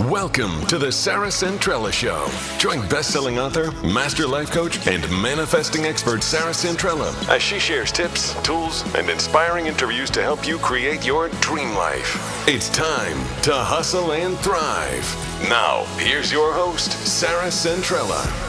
Welcome to the Sarah Centrella Show. Join best-selling author, master life coach, and manifesting expert Sarah Centrella as she shares tips, tools, and inspiring interviews to help you create your dream life. It's time to hustle and thrive. Now, here's your host, Sarah Centrella.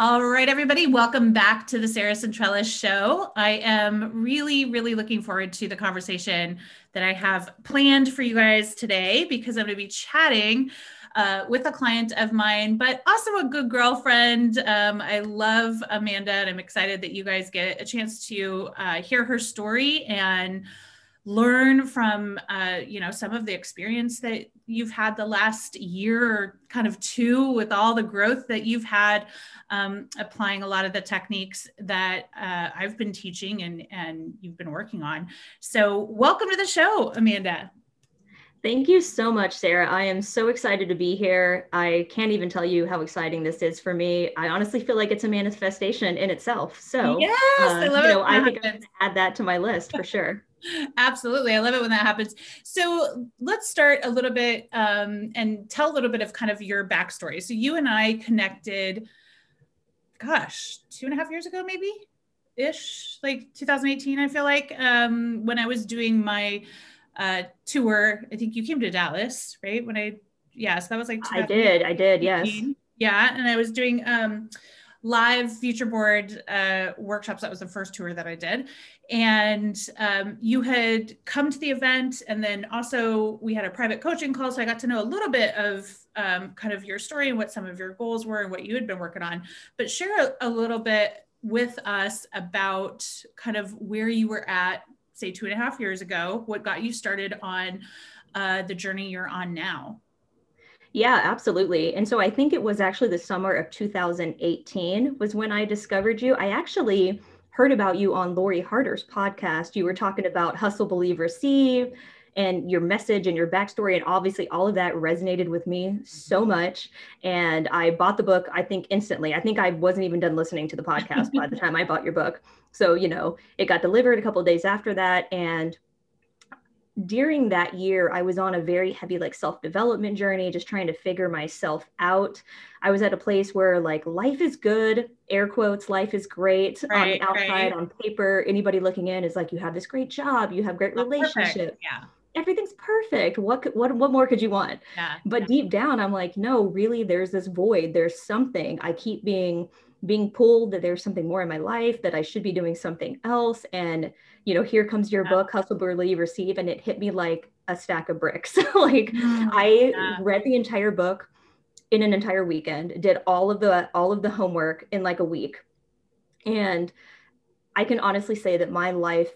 All right, everybody, welcome back to the Sarah Centrella Show. I am really, really looking forward to the conversation that I have planned for you guys today because I'm going to be chatting uh, with a client of mine, but also a good girlfriend. Um, I love Amanda, and I'm excited that you guys get a chance to uh, hear her story and learn from uh, you know some of the experience that you've had the last year or kind of two with all the growth that you've had um, applying a lot of the techniques that uh, i've been teaching and and you've been working on. So welcome to the show amanda Thank you so much, Sarah. I am so excited to be here. I can't even tell you how exciting this is for me. I honestly feel like it's a manifestation in itself. So, yes, uh, I love you know, it. I think I'm add that to my list for sure. Absolutely. I love it when that happens. So let's start a little bit um, and tell a little bit of kind of your backstory. So you and I connected, gosh, two and a half years ago, maybe ish, like 2018, I feel like, um, when I was doing my uh, tour. I think you came to Dallas, right? When I, yeah, so that was like, I did, I did, yes. Yeah. And I was doing, um, live future board uh, workshops. That was the first tour that I did. And um, you had come to the event, and then also we had a private coaching call. So I got to know a little bit of um, kind of your story and what some of your goals were and what you had been working on. But share a, a little bit with us about kind of where you were at, say, two and a half years ago, what got you started on uh, the journey you're on now. Yeah, absolutely. And so I think it was actually the summer of 2018 was when I discovered you. I actually heard about you on Lori Harder's podcast. You were talking about hustle, believe, receive, and your message and your backstory. And obviously, all of that resonated with me so much. And I bought the book, I think, instantly. I think I wasn't even done listening to the podcast by the time I bought your book. So, you know, it got delivered a couple days after that. And during that year i was on a very heavy like self-development journey just trying to figure myself out. I was at a place where like life is good air quotes life is great right, on the outside right. on paper. Anybody looking in is like you have this great job you have great relationship yeah. Everything's perfect. What what what more could you want? Yeah but yeah. deep down i'm like no really there's this void. There's something. I keep being being pulled that there's something more in my life that i should be doing something else and you know, here comes your yeah. book, Hustle, Believe, Receive. And it hit me like a stack of bricks. like mm, I yeah. read the entire book in an entire weekend, did all of the all of the homework in like a week. And I can honestly say that my life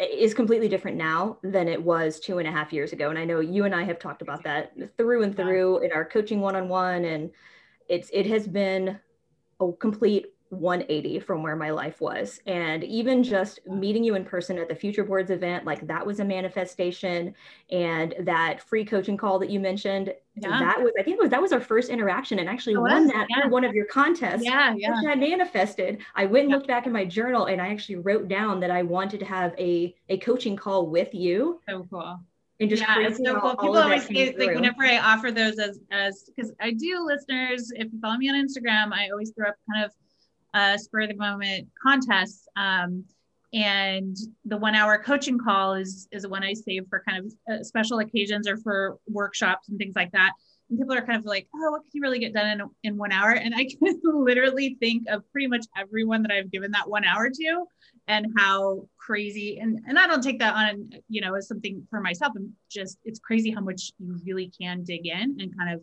is completely different now than it was two and a half years ago. And I know you and I have talked about that through and through in our coaching one-on-one. And it's it has been a complete 180 from where my life was. And even just meeting you in person at the Future Boards event, like that was a manifestation. And that free coaching call that you mentioned, yeah. that was, I think it was, that was our first interaction and actually won that yeah. through one of your contests, yeah, yeah. which I manifested. I went and looked back in my journal and I actually wrote down that I wanted to have a, a coaching call with you. So cool and just yeah, it's so cool. People always say like whenever I offer those as as because I do listeners, if you follow me on Instagram, I always throw up kind of uh, spur of the moment contests. Um, and the one hour coaching call is is one I save for kind of uh, special occasions or for workshops and things like that. And people are kind of like, oh, what can you really get done in, in one hour? And I can literally think of pretty much everyone that I've given that one hour to and how crazy and, and I don't take that on, you know, as something for myself. I'm just, it's crazy how much you really can dig in and kind of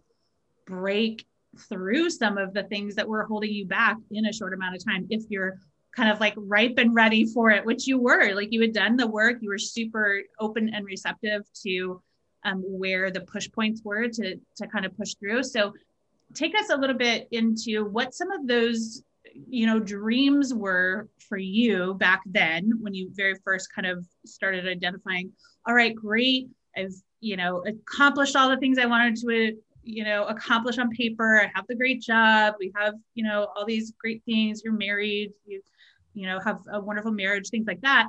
break through some of the things that were holding you back in a short amount of time if you're kind of like ripe and ready for it which you were. Like you had done the work. You were super open and receptive to um, where the push points were to to kind of push through. So take us a little bit into what some of those you know dreams were for you back then when you very first kind of started identifying all right great. I've you know accomplished all the things i wanted to you know accomplish on paper. I have the great job. We have you know all these great things. You're married. You you know have a wonderful marriage things like that.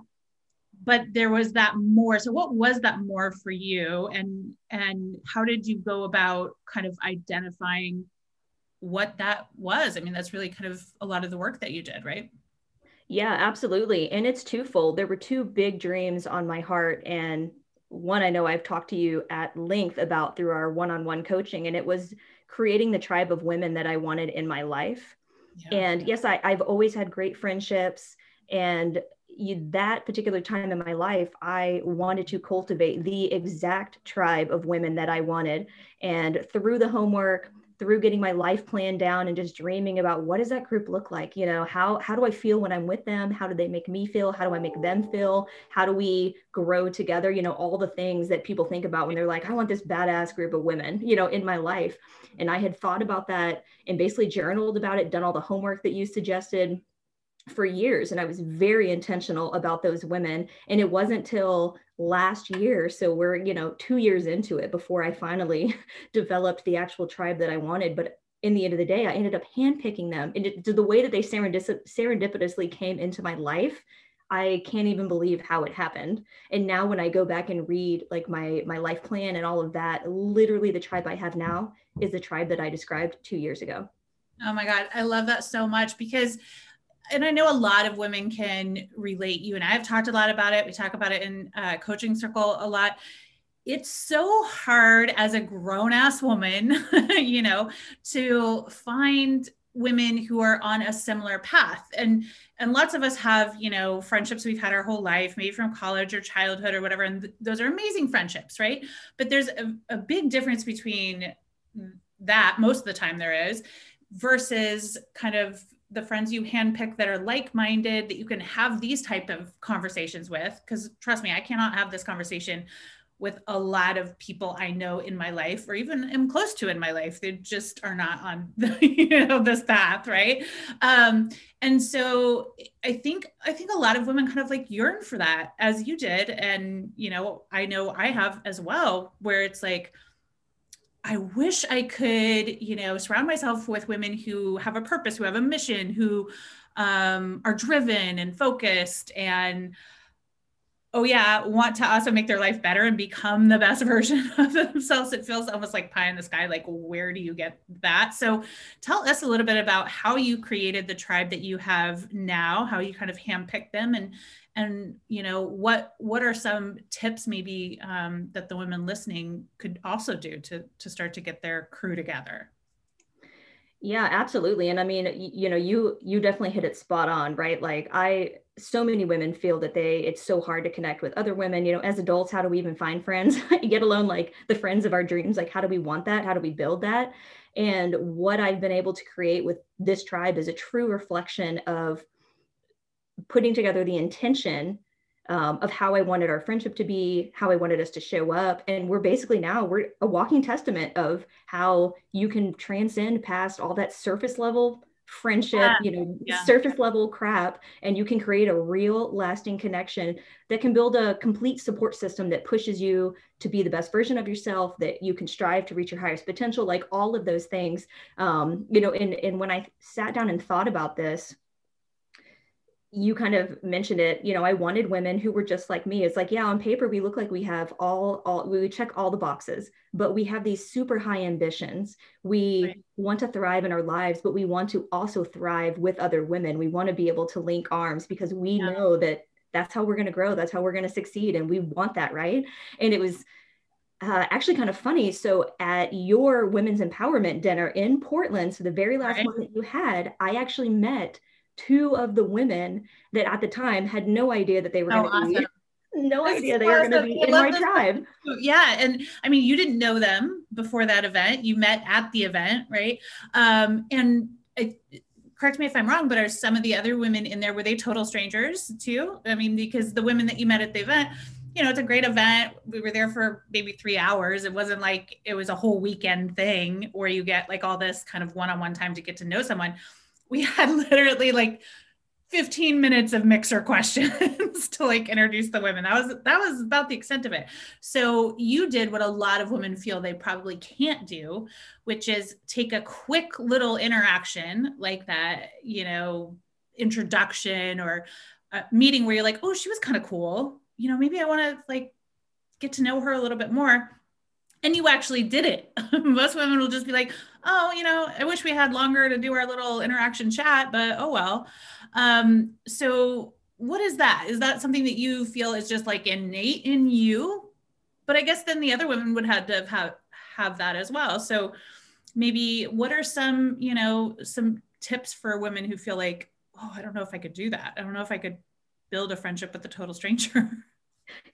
But there was that more. So what was that more for you? And and how did you go about kind of identifying what that was. I mean that's really kind of a lot of the work that you did right? Yeah absolutely. And it's twofold. There were two big dreams on my heart and one i know i've talked to you at length about through our one-on-one coaching and it was creating the tribe of women that i wanted in my life. Yeah. and yes I, i've always had great friendships and you, that particular time in my life, I wanted to cultivate the exact tribe of women that I wanted. And through the homework, through getting my life plan down and just dreaming about what does that group look like? You know how how do i feel when i'm with them? How do they make me feel? How do i make them feel? How do we grow together? You know all the things that people think about when they're like i want this badass group of women you know in my life. And i had thought about that and basically journaled about it done all the homework that you suggested for years and I was very intentional about those women and it wasn't till last year so we're you know 2 years into it before I finally developed the actual tribe that I wanted but in the end of the day I ended up handpicking them and it, the way that they serendipitously came into my life I can't even believe how it happened. And now when I go back and read like my my life plan and all of that, literally the tribe I have now is the tribe that I described 2 years ago. Oh my god, I love that so much because and I know a lot of women can relate. You and I have talked a lot about it. We talk about it in uh, coaching circle a lot. It's so hard as a grown ass woman, you know, to find women who are on a similar path and and lots of us have you know friendships we've had our whole life maybe from college or childhood or whatever and th- those are amazing friendships right but there's a, a big difference between that most of the time there is versus kind of the friends you handpick that are like-minded that you can have these type of conversations with because trust me i cannot have this conversation with a lot of people i know in my life or even am close to in my life. They just are not on the, you know this path right? Um and so i think i think a lot of women kind of like yearn for that as you did. And you know i know i have as well where it's like I wish I could, you know, surround myself with women who have a purpose, who have a mission, who um, are driven and focused and oh yeah want to also make their life better and become the best version of themselves. It feels almost like pie in the sky. Like where do you get that? So tell us a little bit about how you created the tribe that you have now how you kind of handpicked them and and you know what what are some tips maybe um, that the women listening could also do to to start to get their crew together? Yeah absolutely and i mean you know you you definitely hit it spot on right? Like i so many women feel that they it's so hard to connect with other women you know as adults how do we even find friends? Get alone like the friends of our dreams like how do we want that? How do we build that? And what i've been able to create with this tribe is a true reflection of putting together the intention um, of how I wanted our friendship to be, how I wanted us to show up. And we're basically now we're a walking testament of how you can transcend past all that surface level friendship, yeah. you know, yeah. surface level crap, and you can create a real lasting connection that can build a complete support system that pushes you to be the best version of yourself, that you can strive to reach your highest potential, like all of those things. Um, you know, and, and when I sat down and thought about this, you kind of mentioned it you know i wanted women who were just like me it's like yeah on paper we look like we have all all we check all the boxes but we have these super high ambitions we right. want to thrive in our lives but we want to also thrive with other women we want to be able to link arms because we yeah. know that that's how we're going to grow that's how we're going to succeed and we want that right and it was uh, actually kind of funny. So at your women's empowerment dinner in Portland, so the very last right. one that you had, I actually met two of the women that at the time had no idea that they were oh, going to awesome. be no That's idea they awesome. were going to be in my tribe. Yeah, and I mean, you didn't know them before that event. You met at the event, right? Um, and it, correct me if I'm wrong, but are some of the other women in there were they total strangers too? I mean, because the women that you met at the event, you know, it's a great event. We were there for maybe three hours. It wasn't like it was a whole weekend thing where you get like all this kind of one-on-one time to get to know someone we had literally like 15 minutes of mixer questions to like introduce the women. That was that was about the extent of it. So you did what a lot of women feel they probably can't do, which is take a quick little interaction like that, you know, introduction or a meeting where you're like, "Oh, she was kind of cool." you know, maybe I want to like get to know her a little bit more. And you actually did it. Most women will just be like, oh, you know, I wish we had longer to do our little interaction chat, but oh well. Um, so what is that? Is that something that you feel is just like innate in you? But I guess then the other women would have to have have that as well. So maybe what are some, you know, some tips for women who feel like, oh, I don't know if I could do that. I don't know if I could build a friendship with a total stranger.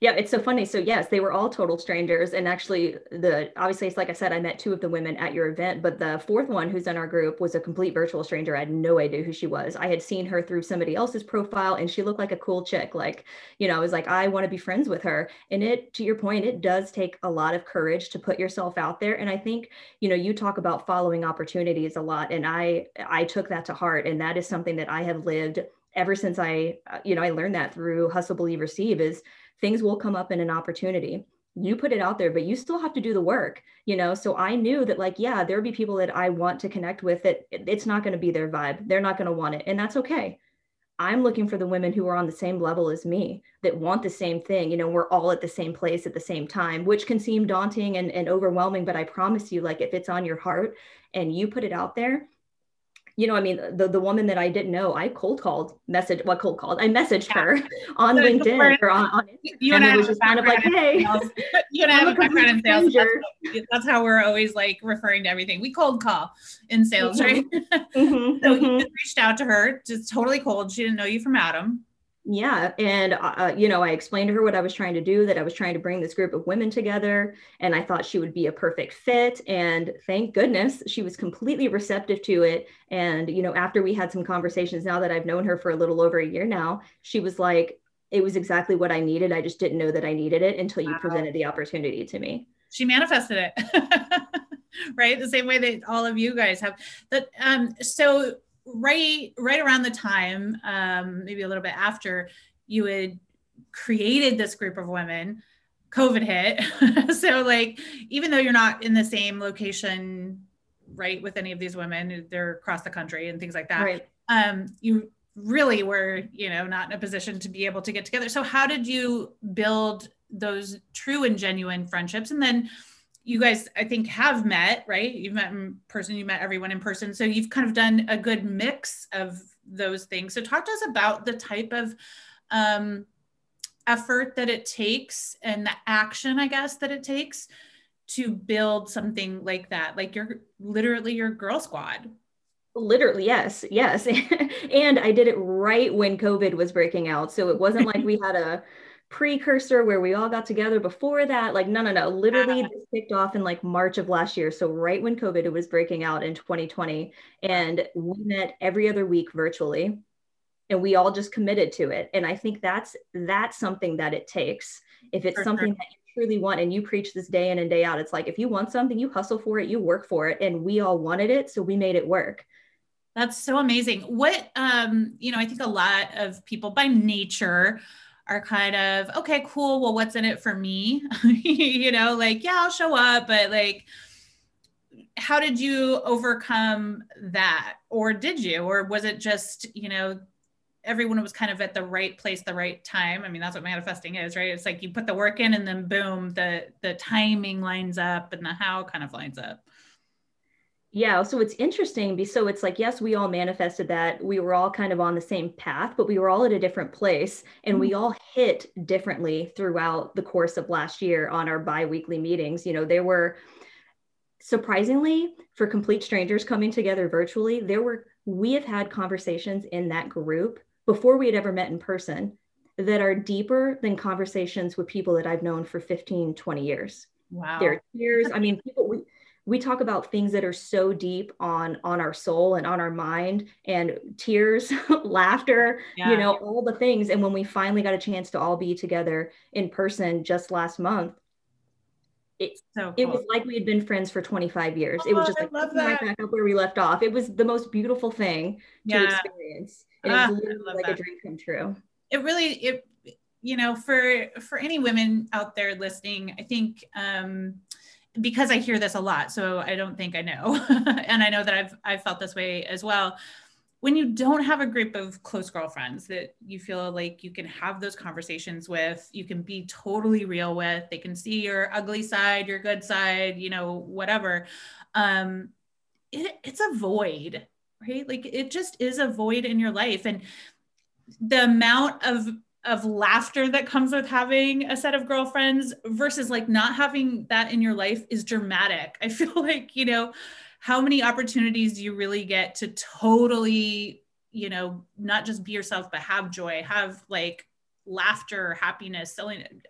Yeah, it's so funny. So yes, they were all total strangers, and actually, the obviously, it's like I said, I met two of the women at your event, but the fourth one, who's in our group, was a complete virtual stranger. I had no idea who she was. I had seen her through somebody else's profile, and she looked like a cool chick. Like, you know, I was like, I want to be friends with her. And it, to your point, it does take a lot of courage to put yourself out there. And I think, you know, you talk about following opportunities a lot, and I, I took that to heart, and that is something that I have lived ever since I, uh, you know, I learned that through Hustle Believe Receive is things will come up in an opportunity. You put it out there but you still have to do the work you know? So i knew that like yeah there'll be people that i want to connect with that it's not going to be their vibe. They're not going to want it and that's okay. I'm looking for the women who are on the same level as me that want the same thing you know? We're all at the same place at the same time which can seem daunting and, and overwhelming but i promise you like if it's on your heart and you put it out there you know, I mean, the, the woman that I didn't know, I cold called, message, what cold called? I messaged yeah. her on so LinkedIn or on, on Instagram. You and, I was just kind of like, hey, you and I have a background in sales. That's, that's, how we're always like referring to everything. We cold call in sales, mm-hmm. right? Mm-hmm. so mm-hmm. you just reached out to her, just totally cold. She didn't know you from Adam yeah and uh, you know i explained to her what i was trying to do that i was trying to bring this group of women together and i thought she would be a perfect fit and thank goodness she was completely receptive to it and you know after we had some conversations now that i've known her for a little over a year now she was like it was exactly what i needed i just didn't know that i needed it until you wow. presented the opportunity to me. She manifested it. Right? The same way that all of you guys have. That um so right right around the time um, maybe a little bit after you had created this group of women covid hit. So like even though you're not in the same location right with any of these women they're across the country and things like that right. um, you really were you know not in a position to be able to get together. So how did you build those true and genuine friendships? And then you guys i think have met right? You've met in person you met everyone in person. So you've kind of done a good mix of those things. So talk to us about the type of um, effort that it takes and the action i guess that it takes to build something like that like you're literally your girl squad. Literally yes yes. And i did it right when covid was breaking out. So it wasn't like we had a precursor where we all got together before that. Like, no, no, no. Literally, this kicked off in like March of last year. So, right when COVID was breaking out in 2020. And we met every other week virtually. And we all just committed to it. And I think that's that's something that it takes. If it's something that you truly want and you preach this day in and day out, it's like if you want something, you hustle for it, you work for it. And we all wanted it. So we made it work. That's so amazing. What um, you know, I think a lot of people by nature are kind of okay cool well what's in it for me? You know like yeah i'll show up but like how did you overcome that? Or did you? Or was it just you know everyone was kind of at the right place the right time? I mean that's what manifesting is right? It's like you put the work in and then boom the the timing lines up and the how kind of lines up yeah, so it's interesting. So it's like, yes, we all manifested that. We were all kind of on the same path, but we were all at a different place and mm-hmm. we all hit differently throughout the course of last year on our bi weekly meetings. You know, there were surprisingly for complete strangers coming together virtually, there were, we have had conversations in that group before we had ever met in person that are deeper than conversations with people that I've known for 15, 20 years. Wow. There are tears. I mean, people, we, we talk about things that are so deep on on our soul and on our mind and tears laughter yeah. you know all the things and when we finally got a chance to all be together in person just last month it, so cool. it was like we had been friends for 25 years oh, it was oh, just like right back up where we left off it was the most beautiful thing to yeah. experience and ah, it was literally like that. a dream come true it really it you know for for any women out there listening i think um because I hear this a lot, so I don't think I know, and I know that I've I've felt this way as well. when you don't have a group of close girlfriends that you feel like you can have those conversations with, you can be totally real with, they can see your ugly side, your good side, you know, whatever. Um, it, it's a void, right? Like it just is a void in your life. And the amount of of laughter that comes with having a set of girlfriends versus like not having that in your life is dramatic. I feel like, you know, how many opportunities do you really get to totally you know not just be yourself but have joy have like laughter happiness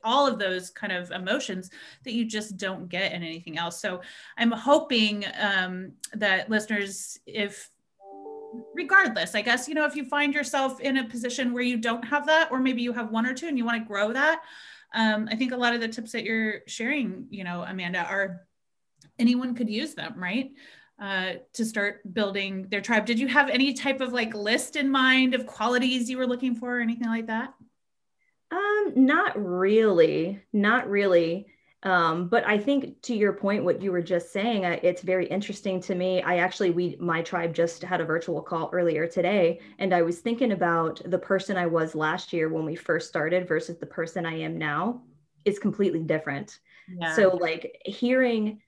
all of those kind of emotions that you just don't get in anything else so i'm hoping um, that listeners if regardless i guess you know if you find yourself in a position where you don't have that or maybe you have one or two and you want to grow that um, i think a lot of the tips that you're sharing you know amanda are anyone could use them right uh, to start building their tribe. Did you have any type of like list in mind of qualities you were looking for or anything like that? Um, not really, not really. Um, but I think to your point, what you were just saying, uh, it's very interesting to me. I actually, we, my tribe just had a virtual call earlier today, and I was thinking about the person I was last year when we first started versus the person I am now is completely different. Yeah. So, like, hearing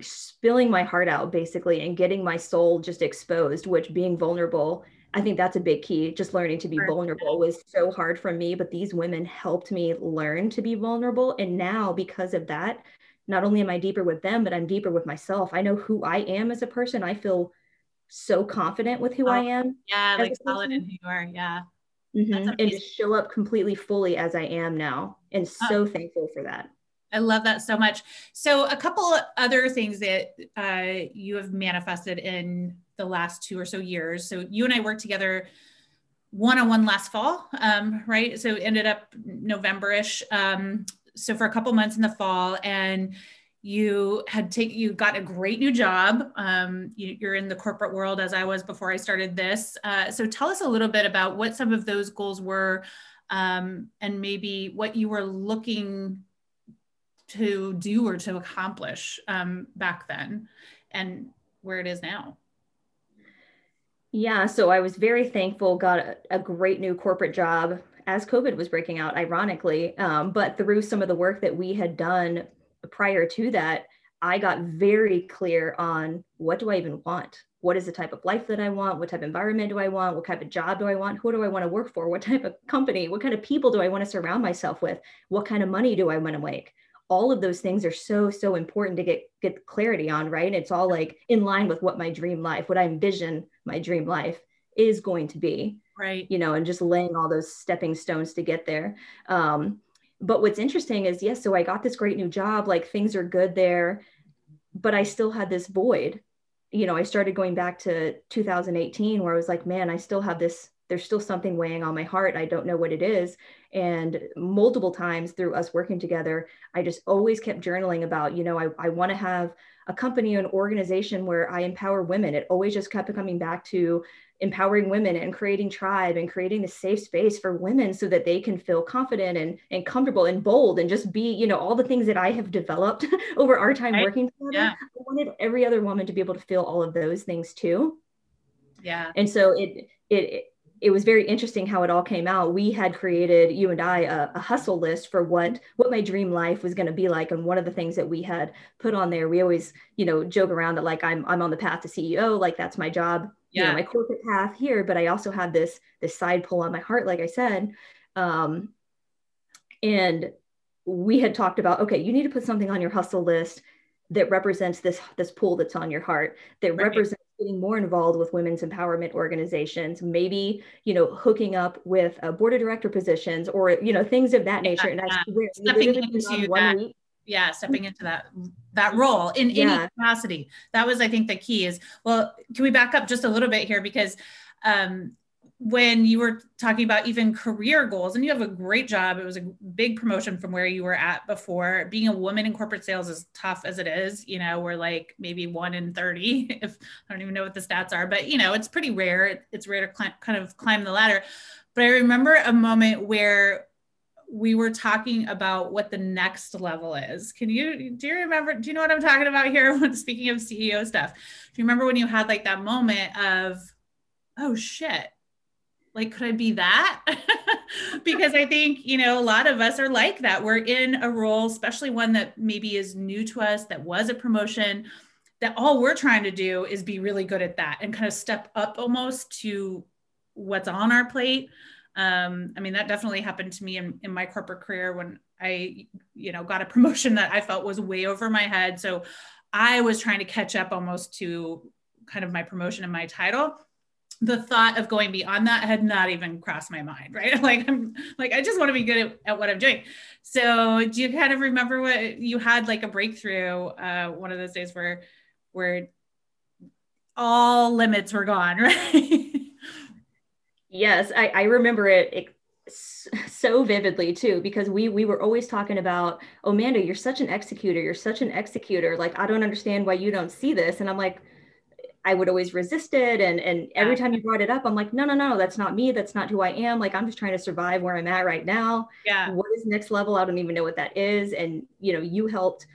spilling my heart out basically and getting my soul just exposed which being vulnerable i think that's a big key. Just learning to be vulnerable was so hard for me but these women helped me learn to be vulnerable. And now because of that not only am i deeper with them but i'm deeper with myself. I know who i am as a person. I feel so confident with who oh, i am yeah like solid in who you are. Yeah. Mm-hmm. and just show up completely fully as i am now and oh. so oh. thankful for that I love that so much. So, a couple other things that uh, you have manifested in the last two or so years. So, you and I worked together one on one last fall, um, right? So, ended up November ish. Um, so, for a couple months in the fall, and you had taken you got a great new job um, you, are in the corporate world as i was before i started this uh, so tell us a little bit about what some of those goals were um, and maybe what you were looking to do or to accomplish um, back then and where it is now? Yeah, so I was very thankful, got a, a great new corporate job as COVID was breaking out, ironically. Um, but through some of the work that we had done prior to that, I got very clear on what do I even want? What is the type of life that I want? What type of environment do I want? What type of job do I want? Who do I want to work for? What type of company? What kind of people do I want to surround myself with? What kind of money do I want to make? All of those things are so so important to get get clarity on right? It's all like in line with what my dream life what i envision my dream life is going to be right. you know and just laying all those stepping stones to get there. Um but what's interesting is yes so i got this great new job like things are good there but i still had this void. You know i started going back to 2018 where i was like man i still have this there's still something weighing on my heart. I don't know what it is. And multiple times through us working together, I just always kept journaling about, you know, I, I want to have a company, an organization where I empower women. It always just kept coming back to empowering women and creating tribe and creating a safe space for women so that they can feel confident and, and comfortable and bold and just be, you know, all the things that I have developed over our time right. working together. Yeah. I wanted every other woman to be able to feel all of those things too. Yeah. And so it, it, it was very interesting how it all came out. We had created you and I a, a hustle list for what what my dream life was going to be like, and one of the things that we had put on there, we always you know joke around that like I'm I'm on the path to CEO, like that's my job, yeah. you know, my corporate path here, but I also have this this side pull on my heart, like I said, um, and we had talked about okay, you need to put something on your hustle list that represents this this pull that's on your heart that right. represents getting more involved with women's empowerment organizations maybe you know hooking up with uh, board of director positions or you know things of that nature. Yeah, and I swear, stepping into that, yeah stepping into that that role in yeah. any capacity. That was i think the key is well can we back up just a little bit here? Because um when you were talking about even career goals and you have a great job it was a big promotion from where you were at before being a woman in corporate sales is tough as it is you know we're like maybe one in 30 if i don't even know what the stats are but you know it's pretty rare it's rare to kind of climb the ladder but i remember a moment where we were talking about what the next level is. Can you do you remember? Do you know what I'm talking about here? When speaking of CEO stuff, do you remember when you had like that moment of oh shit, like could I be that? because I think, you know, a lot of us are like that. We're in a role, especially one that maybe is new to us, that was a promotion, that all we're trying to do is be really good at that and kind of step up almost to what's on our plate. Um, I mean, that definitely happened to me in, in my corporate career when I, you know, got a promotion that I felt was way over my head. So I was trying to catch up almost to kind of my promotion and my title the thought of going beyond that had not even crossed my mind right? Like i'm like i just want to be good at, at, what i'm doing. So do you kind of remember what you had like a breakthrough uh one of those days where where all limits were gone right? Yes i i remember it, it so vividly too because we we were always talking about oh amanda you're such an executor you're such an executor like i don't understand why you don't see this and i'm like I would always resist it. And, and every time you brought it up, I'm like, no, no, no, that's not me. That's not who I am. Like, I'm just trying to survive where I'm at right now. Yeah. What is next level? I don't even know what that is. And, you know, you helped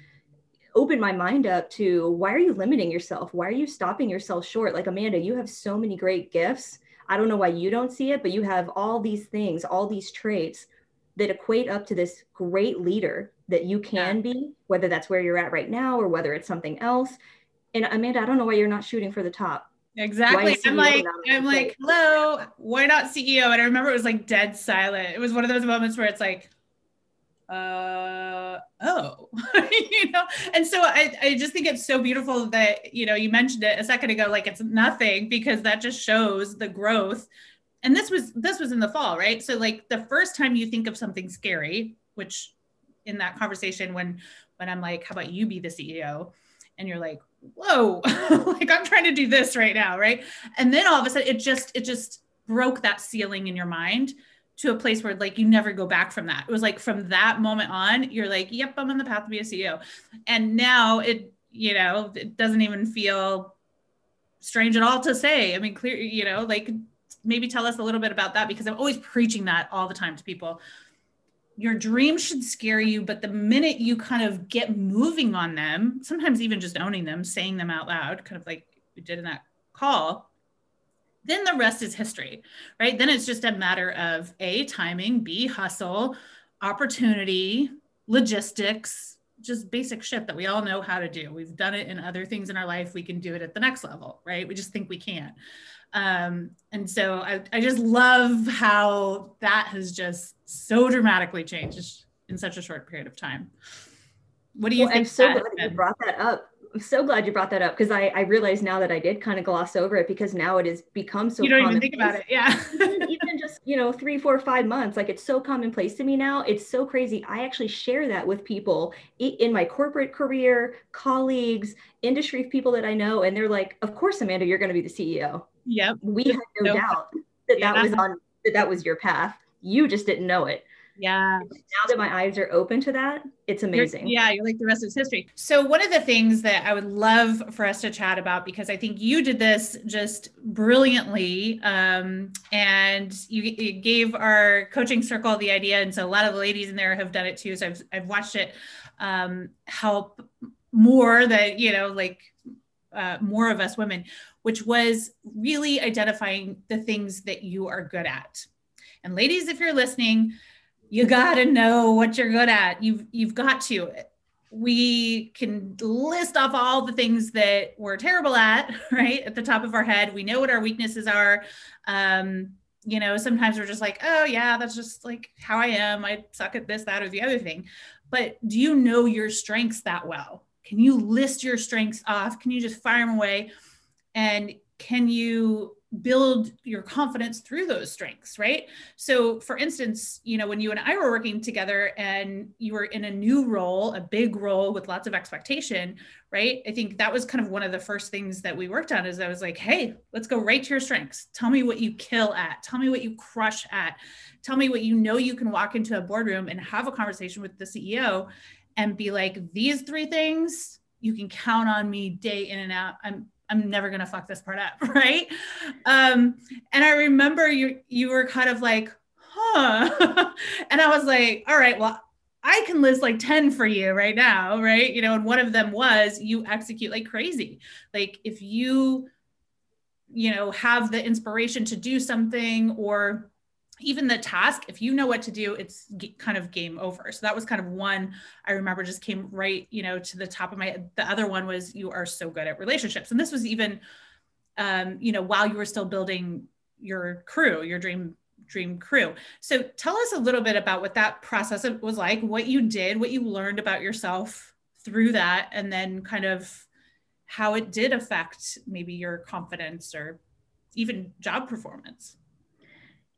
open my mind up to why are you limiting yourself? Why are you stopping yourself short? Like, Amanda, you have so many great gifts. I don't know why you don't see it, but you have all these things, all these traits that equate up to this great leader that you can yeah. be, whether that's where you're at right now or whether it's something else and Amanda, I don't know why you're not shooting for the top. Exactly. I'm like, I'm like, hello, why not CEO? And I remember it was like dead silent. It was one of those moments where it's like, uh, oh, you know? And so I, I just think it's so beautiful that, you know, you mentioned it a second ago, like it's nothing because that just shows the growth. And this was, this was in the fall, right? So like the first time you think of something scary, which in that conversation, when, when I'm like, how about you be the CEO? And you're like, whoa, like I'm trying to do this right now, right? And then all of a sudden it just it just broke that ceiling in your mind to a place where like you never go back from that. It was like from that moment on, you're like, yep, I'm on the path to be a CEO. And now it, you know, it doesn't even feel strange at all to say. I mean, clear, you know, like maybe tell us a little bit about that because I'm always preaching that all the time to people your dreams should scare you, but the minute you kind of get moving on them, sometimes even just owning them, saying them out loud, kind of like we did in that call, then the rest is history, right? Then it's just a matter of A, timing, B, hustle, opportunity, logistics, just basic shit that we all know how to do. We've done it in other things in our life. We can do it at the next level, right? We just think we can. Um, and so I, I just love how that has just so dramatically changed in such a short period of time. What do you well, think? I'm so glad you brought that up. I'm so glad you brought that up because I, I realize now that I did kind of gloss over it because now it has become so. You don't even think about it, yeah. even, even just you know three, four, five months, like it's so commonplace to me now. It's so crazy. I actually share that with people in my corporate career, colleagues, industry people that I know, and they're like, "Of course, Amanda, you're going to be the CEO." Yep. We had no, no doubt that yeah. that was on that that was your path. You just didn't know it. Yeah. Now that my eyes are open to that, it's amazing. You're, yeah, you're like the rest is history. So one of the things that I would love for us to chat about because I think you did this just brilliantly, um, and you, you, gave our coaching circle the idea, and so a lot of the ladies in there have done it too. So I've I've watched it um, help more that you know like uh, more of us women, which was really identifying the things that you are good at. And ladies, if you're listening, you got to know what you're good at. You've you've got to. We can list off all the things that we're terrible at, right? At the top of our head, we know what our weaknesses are. Um, you know, sometimes we're just like, oh yeah, that's just like how I am. I suck at this, that, or the other thing. But do you know your strengths that well? Can you list your strengths off? Can you just fire them away? And can you build your confidence through those strengths right? So for instance you know when you and i were working together and you were in a new role a big role with lots of expectation right? I think that was kind of one of the first things that we worked on is i was like hey let's go right to your strengths. Tell me what you kill at. Tell me what you crush at. Tell me what you know you can walk into a boardroom and have a conversation with the ceo and be like these three things you can count on me day in and out i'm I'm never gonna fuck this part up, right? Um, and I remember you you were kind of like, huh, and I was like, all right, well, I can list like 10 for you right now, right? You know, and one of them was you execute like crazy. Like if you you know have the inspiration to do something or even the task if you know what to do it's kind of game over. So that was kind of one i remember just came right you know to the top of my the other one was you are so good at relationships. And this was even um, you know while you were still building your crew your dream dream crew. So tell us a little bit about what that process was like what you did what you learned about yourself through that and then kind of how it did affect maybe your confidence or even job performance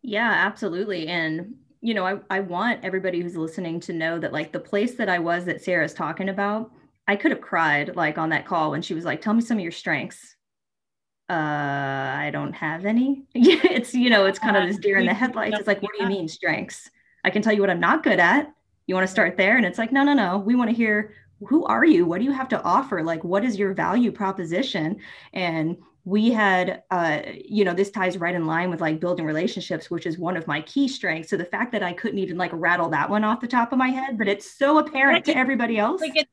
yeah, absolutely. And, you know, I, I want everybody who's listening to know that, like, the place that I was that Sarah's talking about, I could have cried like on that call when she was like, tell me some of your strengths. Uh, I don't have any. it's, you know, it's kind of this deer in the headlights. It's like, what do you mean strengths? I can tell you what I'm not good at. You want to start there? And it's like, no, no, no. We want to hear who are you? What do you have to offer? Like, what is your value proposition? And we had uh, you know this ties right in line with like building relationships which is one of my key strengths. So the fact that i couldn't even like rattle that one off the top of my head but it's so apparent to everybody else. Like it,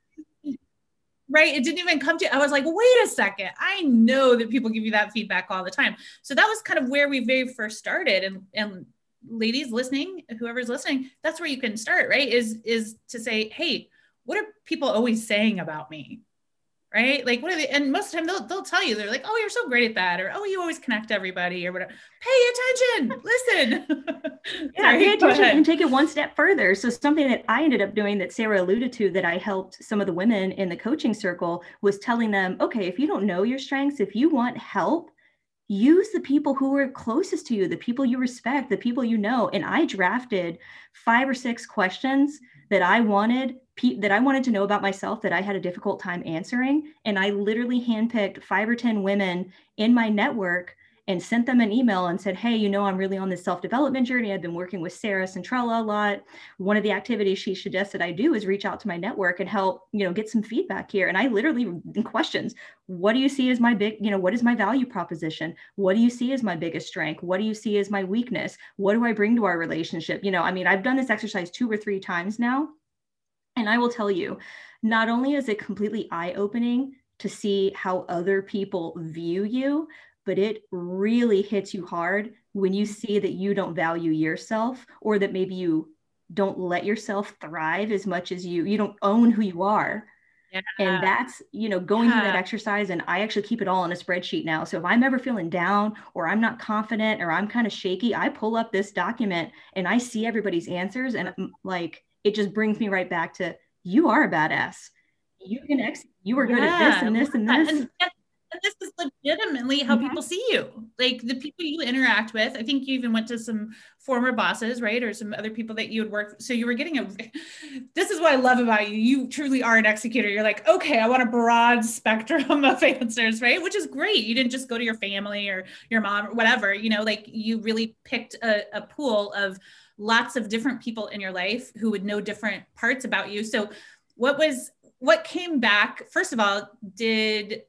right it didn't even come to i was like wait a second i know that people give you that feedback all the time. So that was kind of where we very first started and and ladies listening whoever's listening that's where you can start right is is to say hey what are people always saying about me right? Like what are they? And most of the time they'll, they'll tell you, they're like, oh, you're so great at that. Or, oh, you always connect everybody or whatever. Pay attention, listen. yeah, Sorry, pay attention and take it one step further. So something that I ended up doing that Sarah alluded to that I helped some of the women in the coaching circle was telling them, okay, if you don't know your strengths, if you want help, use the people who are closest to you, the people you respect, the people you know. And I drafted five or six questions that I wanted that I wanted to know about myself that I had a difficult time answering. And I literally handpicked five or 10 women in my network and sent them an email and said, Hey, you know, I'm really on this self development journey. I've been working with Sarah Centrella a lot. One of the activities she suggested I do is reach out to my network and help, you know, get some feedback here. And I literally, in questions, what do you see as my big, you know, what is my value proposition? What do you see as my biggest strength? What do you see as my weakness? What do I bring to our relationship? You know, I mean, I've done this exercise two or three times now and I will tell you, not only is it completely eye opening to see how other people view you, but it really hits you hard when you see that you don't value yourself or that maybe you don't let yourself thrive as much as you you don't own who you are yeah. and that's you know going yeah. through that exercise and i actually keep it all in a spreadsheet now so if i'm ever feeling down or i'm not confident or i'm kind of shaky i pull up this document and i see everybody's answers and I'm like it just brings me right back to you are a badass. You can ex you are good yeah. at this and this and this. And, and this is legitimately how mm-hmm. people see you. Like the people you interact with. I think you even went to some former bosses, right? Or some other people that you would work. So you were getting a this is what I love about you. You truly are an executor. You're like, okay, I want a broad spectrum of answers, right? Which is great. You didn't just go to your family or your mom or whatever, you know, like you really picked a, a pool of lots of different people in your life who would know different parts about you. So, what was what came back? First of all, did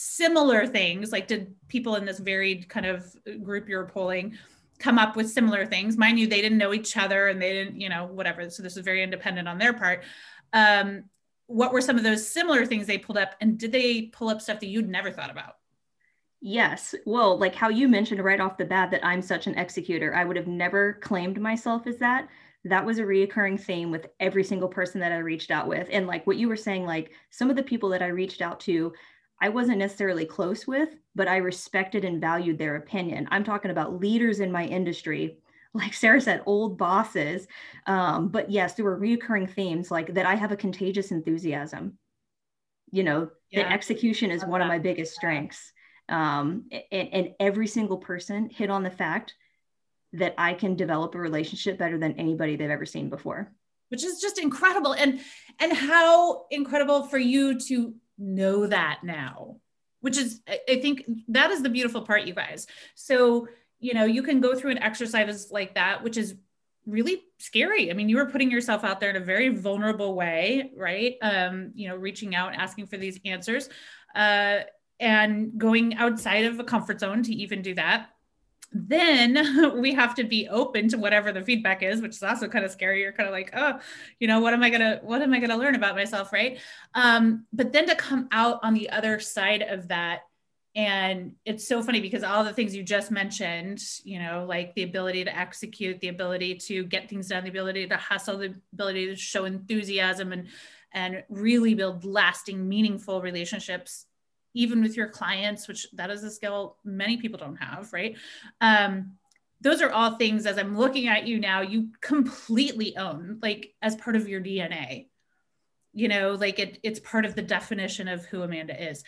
similar things like did people in this varied kind of group you're polling come up with similar things mind you they didn't know each other and they didn't you know whatever so this is very independent on their part um, what were some of those similar things they pulled up and did they pull up stuff that you'd never thought about Yes. Well, like how you mentioned right off the bat that I'm such an executor, I would have never claimed myself as that. That was a reoccurring theme with every single person that I reached out with. And like what you were saying, like some of the people that I reached out to, I wasn't necessarily close with, but I respected and valued their opinion. I'm talking about leaders in my industry, like Sarah said, old bosses. Um, but yes, there were reoccurring themes like that I have a contagious enthusiasm. You know, yeah. the execution is one of my biggest strengths um, and, and every single person hit on the fact that I can develop a relationship better than anybody they've ever seen before. Which is just incredible. And and how incredible for you to know that now. Which is I think that is the beautiful part, you guys. So, you know, you can go through an exercise like that, which is really scary. I mean, you were putting yourself out there in a very vulnerable way, right? Um, you know, reaching out, asking for these answers. Uh, and going outside of a comfort zone to even do that. Then we have to be open to whatever the feedback is which is also kind of scary. You're kind of like oh you know what am i gonna what am i gonna learn about myself? Right? Um, but then to come out on the other side of that and it's so funny because all the things you just mentioned you know like the ability to execute the ability to get things done the ability to hustle the ability to show enthusiasm and and really build lasting meaningful relationships even with your clients which that is a skill many people don't have right? Um, those are all things as i'm looking at you now you completely own like as part of your dna you know like it, it's part of the definition of who amanda is.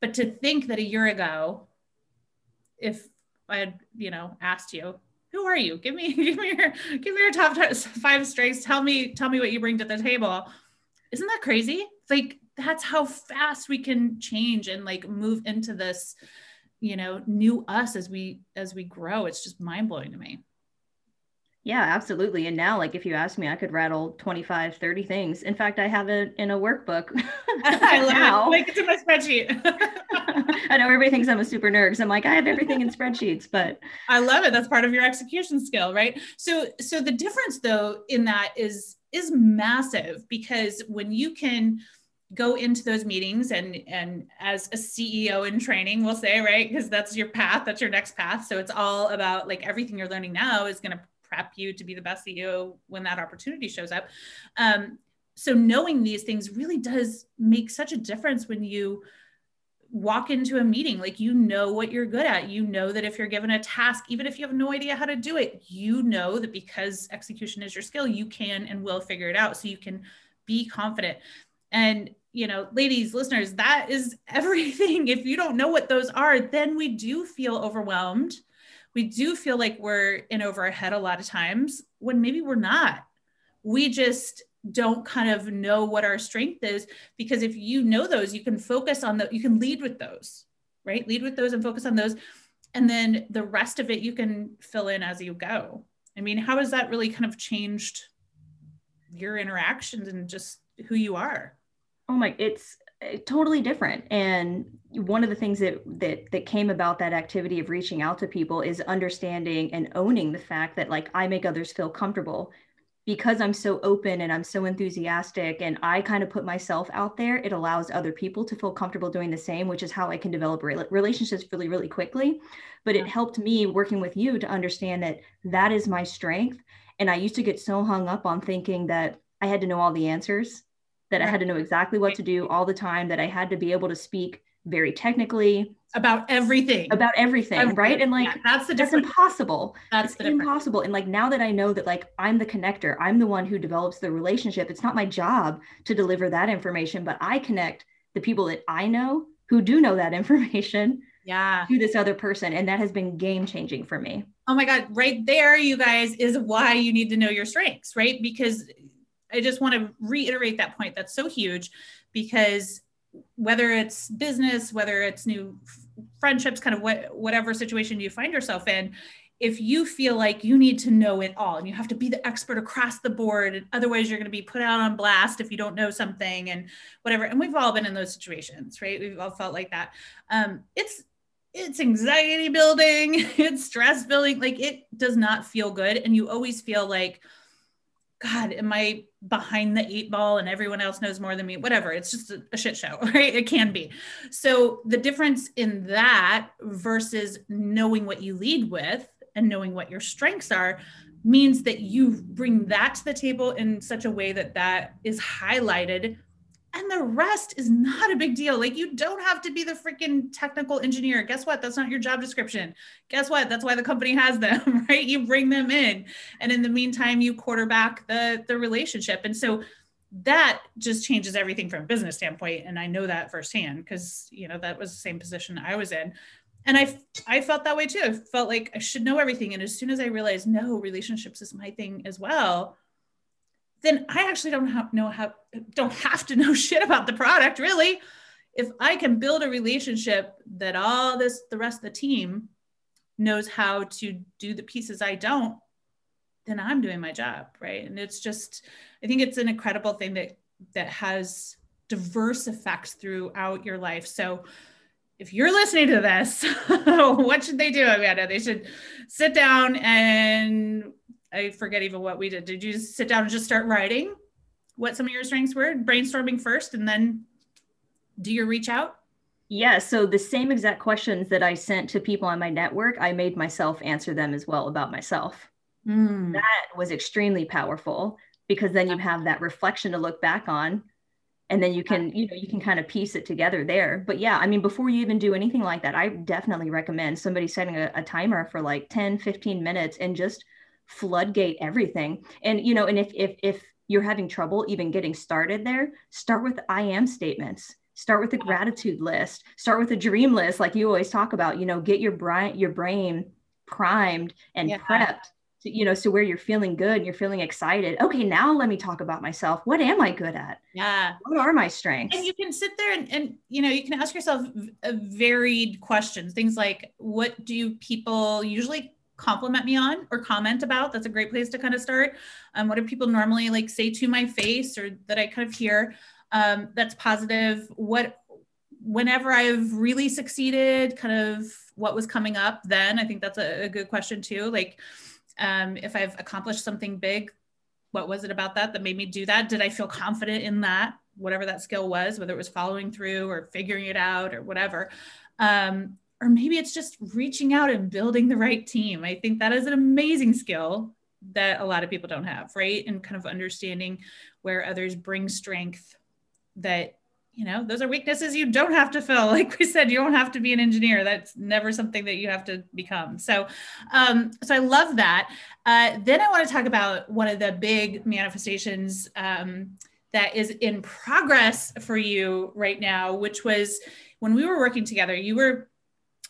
But to think that a year ago if i had you know asked you who are you? Give me give me your give me your top five strengths. Tell me tell me what you bring to the table. Isn't that crazy? Like that's how fast we can change and like move into this you know new us as we as we grow. It's just mind-blowing to me. Yeah absolutely. And now like if you ask me i could rattle 25 30 things. In fact i have it in a workbook i love now. it make it to my spreadsheet. I know everybody thinks i'm a super nerd because i'm like i have everything in spreadsheets but i love it. That's part of your execution skill right? So so the difference though in that is is massive because when you can go into those meetings and and as a ceo in training we'll say right? Because that's your path that's your next path. So it's all about like everything you're learning now is going to prep you to be the best ceo when that opportunity shows up. Um, so knowing these things really does make such a difference when you walk into a meeting. Like you know what you're good at. You know that if you're given a task even if you have no idea how to do it you know that because execution is your skill you can and will figure it out. So you can be confident and, you know, ladies, listeners, that is everything. If you don't know what those are, then we do feel overwhelmed. We do feel like we're in over our head a lot of times when maybe we're not. We just don't kind of know what our strength is because if you know those, you can focus on the, you can lead with those, right? Lead with those and focus on those. And then the rest of it you can fill in as you go. I mean, how has that really kind of changed your interactions and just who you are? Oh my it's eh, totally different. And one of the things that that that came about that activity of reaching out to people is understanding and owning the fact that like i make others feel comfortable. Because i'm so open and i'm so enthusiastic and i kind of put myself out there it allows other people to feel comfortable doing the same which is how i can develop relationships really really quickly. But it helped me working with you to understand that that is my strength. And i used to get so hung up on thinking that i had to know all the answers that I had to know exactly what to do all the time, that I had to be able to speak very technically. About everything. About everything, everything. right? And like yeah, that's the that's impossible. That's it's impossible. And like now that i know that like i'm the connector i'm the one who develops the relationship it's not my job to deliver that information but i connect the people that i know who do know that information yeah. to this other person and that has been game changing for me. Oh my god right there you guys is why you need to know your strengths right? Because I just want to reiterate that point. That's so huge because whether it's business, whether it's new friendships, kind of what, whatever situation you find yourself in, if you feel like you need to know it all and you have to be the expert across the board, and otherwise you're going to be put out on blast if you don't know something and whatever. And we've all been in those situations, right? We've all felt like that. Um, it's it's anxiety building, it's stress building. Like it does not feel good, and you always feel like God, am I behind the eight ball and everyone else knows more than me? Whatever. It's just a, a, shit show, right? It can be. So the difference in that versus knowing what you lead with and knowing what your strengths are means that you bring that to the table in such a way that that is highlighted and the rest is not a big deal. Like you don't have to be the freaking technical engineer. Guess what? That's not your job description. Guess what? That's why the company has them, right? You bring them in. And in the meantime, you quarterback the the relationship. And so that just changes everything from a business standpoint. And I know that firsthand because you know that was the same position I was in. And I I felt that way too. I felt like I should know everything. And as soon as I realized no, relationships is my thing as well then I actually don't have know how don't have to know shit about the product really. If I can build a relationship that all this the rest of the team knows how to do the pieces I don't, then I'm doing my job, right? And it's just I think it's an incredible thing that that has diverse effects throughout your life. So if you're listening to this, what should they do, I Amanda? They should sit down and I forget even what we did. Did you just sit down and just start writing what some of your strengths were, brainstorming first, and then do your reach out? Yeah, so the same exact questions that I sent to people on my network, I made myself answer them as well about myself. Mm. That was extremely powerful because then you have that reflection to look back on and then you can you know you can kind of piece it together there but yeah i mean before you even do anything like that i definitely recommend somebody setting a, a timer for like 10 15 minutes and just floodgate everything. And you know and if if if you're having trouble even getting started there start with i am statements. Start with a gratitude list. Start with a dream list like you always talk about you know get your brain your brain primed and yeah. prepped to, you know so where you're feeling good and you're feeling excited. Okay now let me talk about myself. What am i good at? Yeah. What are my strengths? And you can sit there and, and you know you can ask yourself uh, varied questions. Things like what do people usually compliment me on or comment about that's a great place to kind of start. Um, what do people normally like say to my face or that i kind of hear? Um, that's positive. What whenever i've really succeeded kind of what was coming up then i think that's a, a good question too. Like um, if i've accomplished something big what was it about that that made me do that? Did i feel confident in that whatever that skill was whether it was following through or figuring it out or whatever? Um, or maybe it's just reaching out and building the right team. I think that is an amazing skill that a lot of people don't have right? And kind of understanding where others bring strength that you know those are weaknesses you don't have to fill. Like we said you don't have to be an engineer. That's never something that you have to become. So um, so i love that. Uh, then i want to talk about one of the big manifestations um, that is in progress for you right now which was when we were working together you were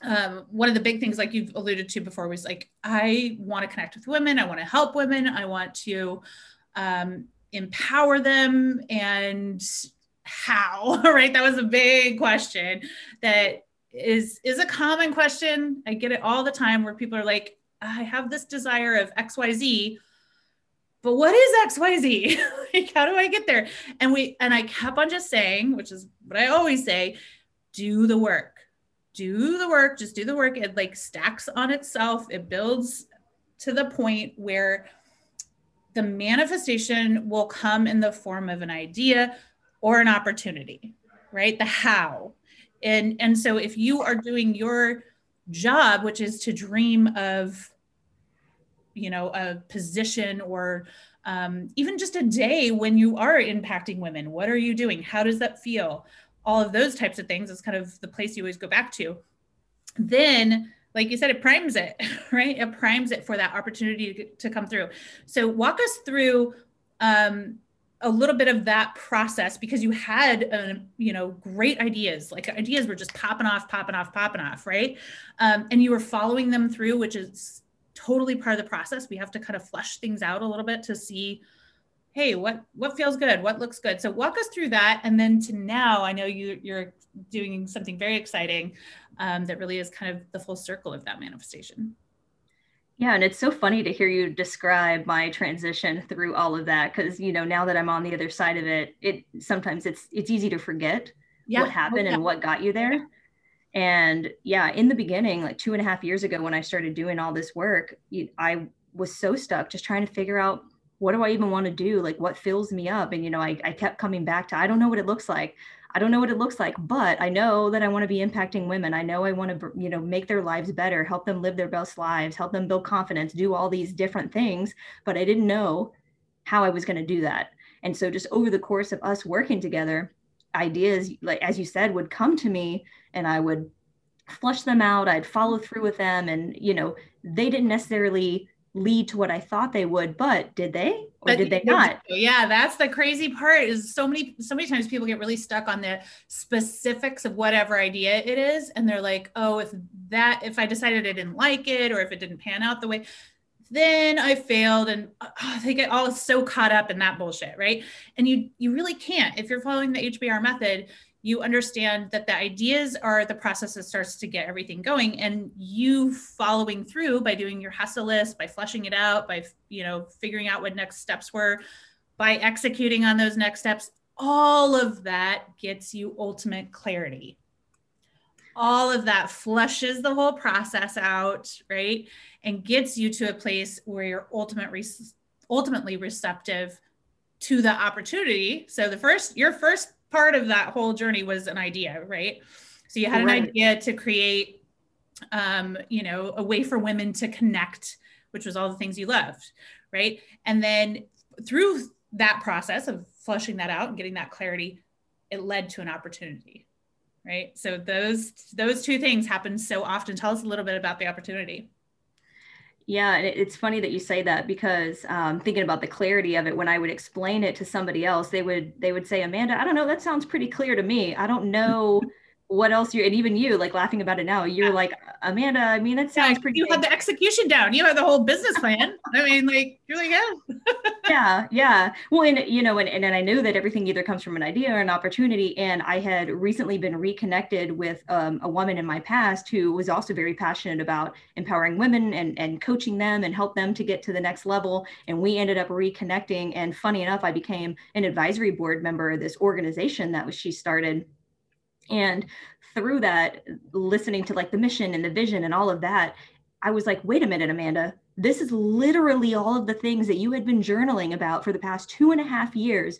um, one of the big things like you've alluded to before was like i want to connect with women. I want to help women. I want to um, empower them. And how right? That was a big question that is is a common question. I get it all the time where people are like i have this desire of xyz but what is xyz like how do i get there? And we and i kept on just saying which is what i always say do the work do the work just do the work it like stacks on itself it builds to the point where the manifestation will come in the form of an idea or an opportunity, right? The how. And, and so if you are doing your job, which is to dream of, you know, a position or um, even just a day when you are impacting women, what are you doing? How does that feel? All of those types of things is kind of the place you always go back to. Then like you said, it primes it, right? It primes it for that opportunity to, come through. So walk us through um, a little bit of that process because you had uh, you know great ideas like ideas were just popping off popping off popping off right um, and you were following them through which is totally part of the process we have to kind of flush things out a little bit to see hey what what feels good what looks good so walk us through that and then to now i know you you're doing something very exciting um, that really is kind of the full circle of that manifestation yeah, and it's so funny to hear you describe my transition through all of that because you know now that I'm on the other side of it, it sometimes it's it's easy to forget yeah. what happened yeah. and what got you there. Yeah. And yeah, in the beginning, like two and a half years ago, when I started doing all this work, I was so stuck just trying to figure out what do I even want to do? Like what fills me up? And you know, I, I kept coming back to I don't know what it looks like. I don't know what it looks like, but I know that I want to be impacting women. I know I want to, you know, make their lives better, help them live their best lives, help them build confidence, do all these different things. But I didn't know how I was going to do that. And so, just over the course of us working together, ideas, like as you said, would come to me, and I would flush them out. I'd follow through with them, and you know, they didn't necessarily lead to what I thought they would, but did they or did they not? Yeah, that's the crazy part is so many so many times people get really stuck on the specifics of whatever idea it is and they're like, "Oh, if that if I decided I didn't like it or if it didn't pan out the way then I failed and oh, they get all so caught up in that bullshit, right? And you you really can't if you're following the HBR method, you understand that the ideas are the process that starts to get everything going and you following through by doing your hustle list by flushing it out by you know figuring out what next steps were by executing on those next steps all of that gets you ultimate clarity. All of that flushes the whole process out right and gets you to a place where you're ultimate ultimately receptive to the opportunity. So the first your first part of that whole journey was an idea, right? So you had an idea to create, um, you know, a way for women to connect, which was all the things you loved, right? And then through that process of flushing that out and getting that clarity, it led to an opportunity, right? So those those two things happen so often. Tell us a little bit about the opportunity. Yeah, and it's funny that you say that because um, thinking about the clarity of it, when I would explain it to somebody else, they would they would say, Amanda, I don't know, that sounds pretty clear to me. I don't know what else you and even you like laughing about it now you're yeah. like amanda i mean that sounds yeah, pretty you had the execution down you had the whole business plan. I mean like you're like yeah. Yeah yeah. Well and you know and, and i knew that everything either comes from an idea or an opportunity and i had recently been reconnected with um, a woman in my past who was also very passionate about empowering women and, and coaching them and help them to get to the next level and we ended up reconnecting and funny enough i became an advisory board member of this organization that was she started and through that, listening to like the mission and the vision and all of that, I was like, wait a minute, Amanda, this is literally all of the things that you had been journaling about for the past two and a half years.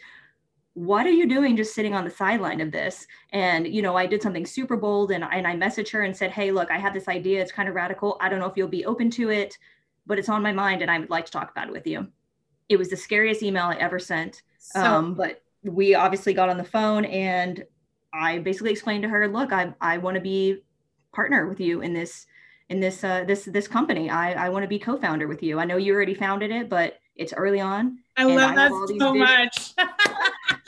What are you doing just sitting on the sideline of this? And, you know, I did something super bold and, and I messaged her and said, hey, look, I have this idea. It's kind of radical. I don't know if you'll be open to it, but it's on my mind and I would like to talk about it with you. It was the scariest email I ever sent. So- um, but we obviously got on the phone and I basically explained to her, look, I, I want to be partner with you in this in this uh, this this company. I, I want to be co-founder with you. I know you already founded it, but it's early on. I love I that so visions. much.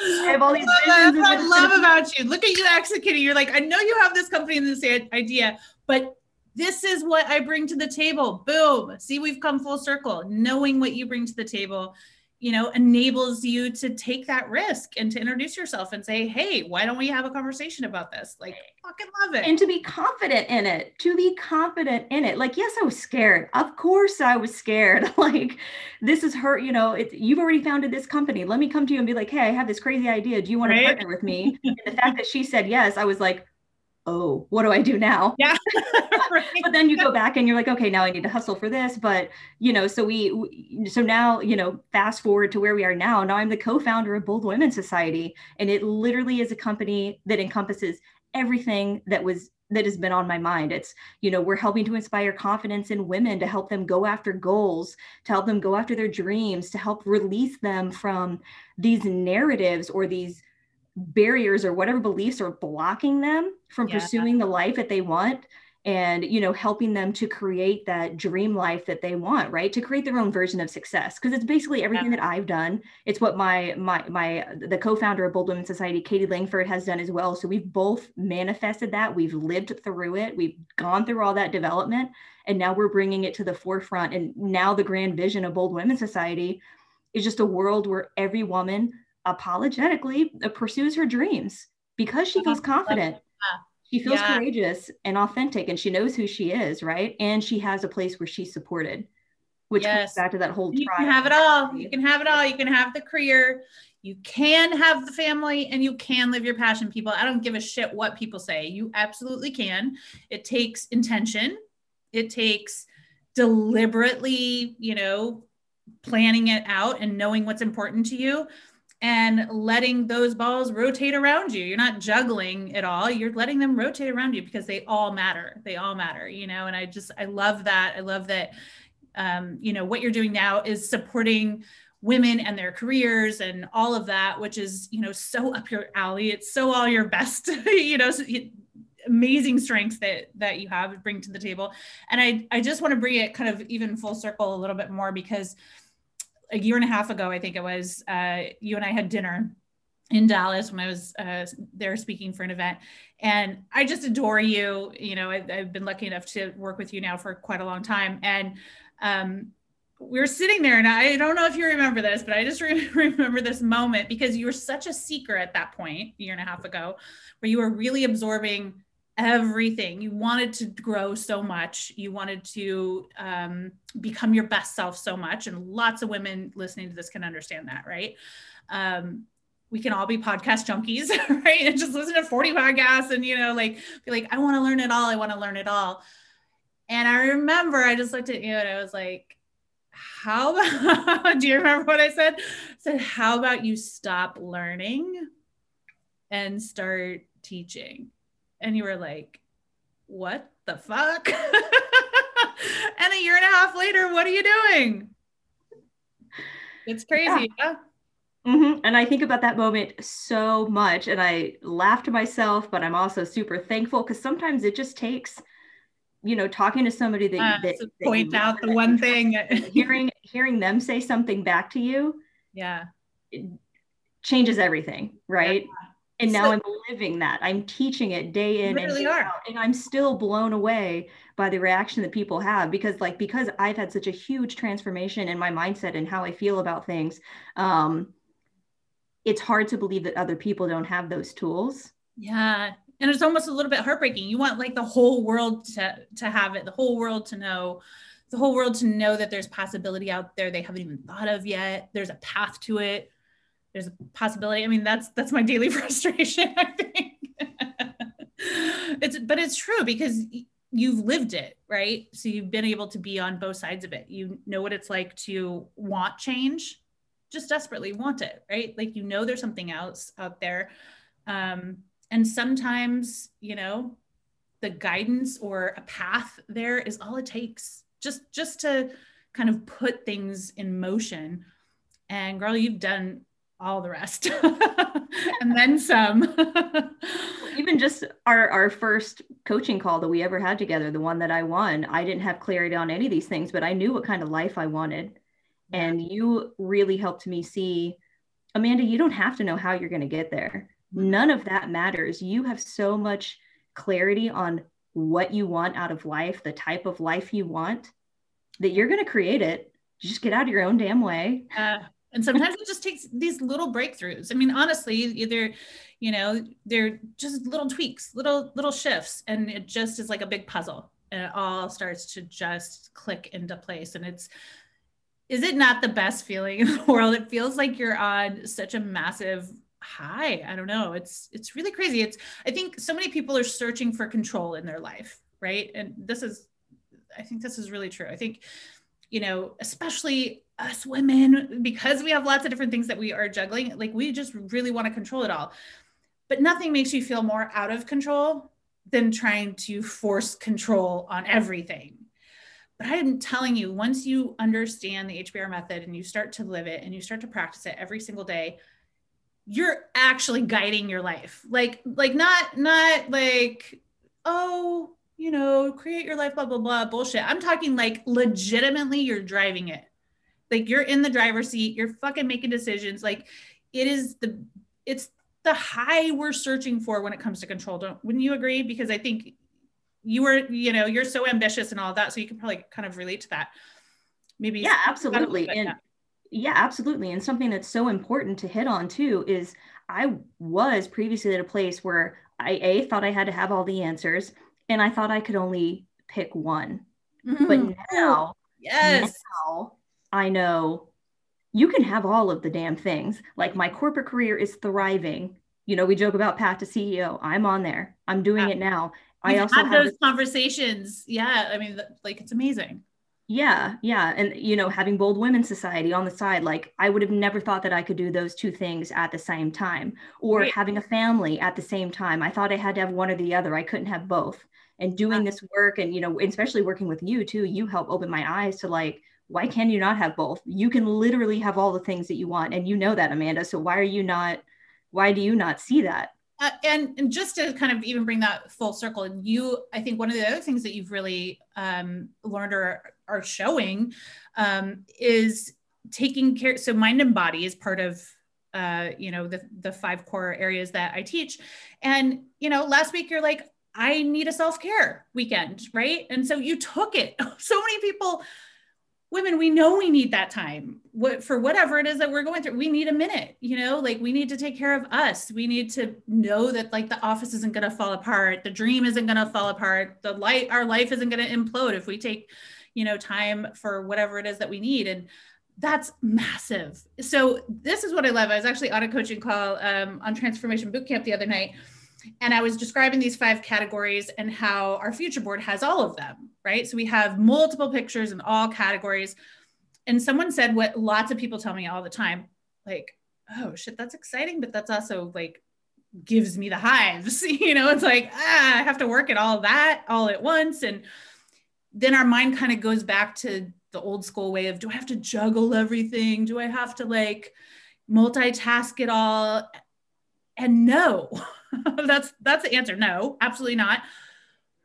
I have all these I love, I love about you. Look at you executing. You're like, I know you have this company and this idea, but this is what I bring to the table. Boom. See, we've come full circle. Knowing what you bring to the table you know enables you to take that risk and to introduce yourself and say hey why don't we have a conversation about this? Like fucking love it. And to be confident in it to be confident in it. Like yes i was scared. Of course i was scared. Like this is her you know it, you've already founded this company. Let me come to you and be like hey i have this crazy idea. Do you want right? to partner with me? And the fact that she said yes i was like oh, what do I do now? Yeah. but then you go back and you're like, okay, now I need to hustle for this. But, you know, so we, we, so now, you know, fast forward to where we are now. Now I'm the co founder of Bold Women Society. And it literally is a company that encompasses everything that was that has been on my mind it's you know we're helping to inspire confidence in women to help them go after goals to help them go after their dreams to help release them from these narratives or these barriers or whatever beliefs are blocking them from yeah. pursuing the life that they want and you know helping them to create that dream life that they want right? To create their own version of success. Because it's basically everything yeah. that i've done. It's what my my my the co-founder of bold women society katie langford has done as well. So we've both manifested that. We've lived through it. We've gone through all that development. And now we're bringing it to the forefront. And now the grand vision of bold women society is just a world where every woman apologetically uh, pursues her dreams because she feels confident. She feels yeah. courageous and authentic and she knows who she is, right? And she has a place where she's supported, which yes. comes back to that whole You can have it all. You can have it all. You can have the career, you can have the family, and you can live your passion, people. I don't give a shit what people say. You absolutely can. It takes intention, it takes deliberately, you know, planning it out and knowing what's important to you and letting those balls rotate around you. You're not juggling at all. You're letting them rotate around you because they all matter. They all matter, you know. And I just I love that. I love that um, you know, what you're doing now is supporting women and their careers and all of that, which is, you know, so up your alley. It's so all your best, you know, so, amazing strengths that that you have bring to the table. And I I just want to bring it kind of even full circle a little bit more because a year and a half ago, I think it was, uh, you and I had dinner in Dallas when I was uh, there speaking for an event. And I just adore you. You know, I, have been lucky enough to work with you now for quite a long time. And um, we were sitting there, and I don't know if you remember this, but I just re- remember this moment because you were such a seeker at that point, a year and a half ago, where you were really absorbing everything. You wanted to grow so much. You wanted to um, become your best self so much. And lots of women listening to this can understand that, right? Um, we can all be podcast junkies, right? And just listen to 40 podcasts and, you know, like be like, I want to learn it all. I want to learn it all. And I remember I just looked at you and I was like, how about, do you remember what I said? I said, how about you stop learning and start teaching? And you were like, what the fuck? and a year and a half later, what are you doing? It's crazy. Yeah. Mm-hmm. And I think about that moment so much. And I laugh to myself, but I'm also super thankful because sometimes it just takes, you know, talking to somebody that, uh, that, that point out the one thing, hearing hearing them say something back to you, yeah, It changes everything, right? Yeah. And now so, I'm living that. I'm teaching it day in and day out, and I'm still blown away by the reaction that people have because, like, because I've had such a huge transformation in my mindset and how I feel about things. Um, it's hard to believe that other people don't have those tools. Yeah. And it's almost a little bit heartbreaking. You want like the whole world to, to have it, the whole world to know, the whole world to know that there's possibility out there they haven't even thought of yet. There's a path to it. There's a possibility. I mean, that's that's my daily frustration, I think. it's but it's true because you've lived it, right? So you've been able to be on both sides of it. You know what it's like to want change just desperately want it, right? Like you know there's something else out there. Um, and sometimes, you know, the guidance or a path there is all it takes. Just just to kind of put things in motion. And girl, you've done all the rest and then some even just our our first coaching call that we ever had together the one that i won i didn't have clarity on any of these things but i knew what kind of life i wanted and you really helped me see, Amanda, you don't have to know how you're going to get there. Mm-hmm. None of that matters. You have so much clarity on what you want out of life, the type of life you want, that you're going to create it. Just get out of your own damn way. Uh, and sometimes it just takes these little breakthroughs. I mean, honestly, either, you know, they're just little tweaks, little, little shifts, and it just is like a big puzzle and it all starts to just click into place. And it's is it not the best feeling in the world? It feels like you're on such a massive high. I don't know. It's it's really crazy. It's I think so many people are searching for control in their life, right? And this is I think this is really true. I think you know, especially us women because we have lots of different things that we are juggling, like we just really want to control it all. But nothing makes you feel more out of control than trying to force control on everything but I'm telling you, once you understand the HBR method and you start to live it and you start to practice it every single day, you're actually guiding your life. Like, like not, not like, oh, you know, create your life, blah, blah, blah, bullshit. I'm talking like legitimately you're driving it. Like you're in the driver's seat, you're fucking making decisions. Like it is the, it's the high we're searching for when it comes to control. Don't, wouldn't you agree? Because I think you were you know you're so ambitious and all that so you can probably kind of relate to that maybe yeah absolutely and yeah absolutely and something that's so important to hit on too is i was previously at a place where i a thought i had to have all the answers and i thought i could only pick one mm-hmm. but now yes now i know you can have all of the damn things like my corporate career is thriving you know we joke about path to ceo i'm on there i'm doing yeah. it now I also had those this- conversations. Yeah, I mean, like it's amazing. Yeah, yeah, and you know, having Bold Women Society on the side, like I would have never thought that I could do those two things at the same time, or right. having a family at the same time. I thought I had to have one or the other. I couldn't have both. And doing this work, and you know, especially working with you too, you help open my eyes to like, why can you not have both? You can literally have all the things that you want, and you know that, Amanda. So why are you not? Why do you not see that? Uh, and, and just to kind of even bring that full circle, and you, I think one of the other things that you've really um, learned or are showing um, is taking care. So mind and body is part of, uh, you know, the, the five core areas that I teach. And, you know, last week you're like, I need a self-care weekend, right? And so you took it. So many people women we know we need that time. What for whatever it is that we're going through we need a minute you know like we need to take care of us. We need to know that like the office isn't going to fall apart the dream isn't going to fall apart the light our life isn't going to implode if we take you know time for whatever it is that we need. And that's massive. So this is what i love. I was actually on a coaching call um, on transformation bootcamp the other night and I was describing these five categories and how our future board has all of them, right? So we have multiple pictures in all categories. And someone said what lots of people tell me all the time like, oh shit, that's exciting, but that's also like gives me the hives. You know, it's like, ah, I have to work at all that all at once. And then our mind kind of goes back to the old school way of do I have to juggle everything? Do I have to like multitask it all? And no, that's that's the answer. No, absolutely not.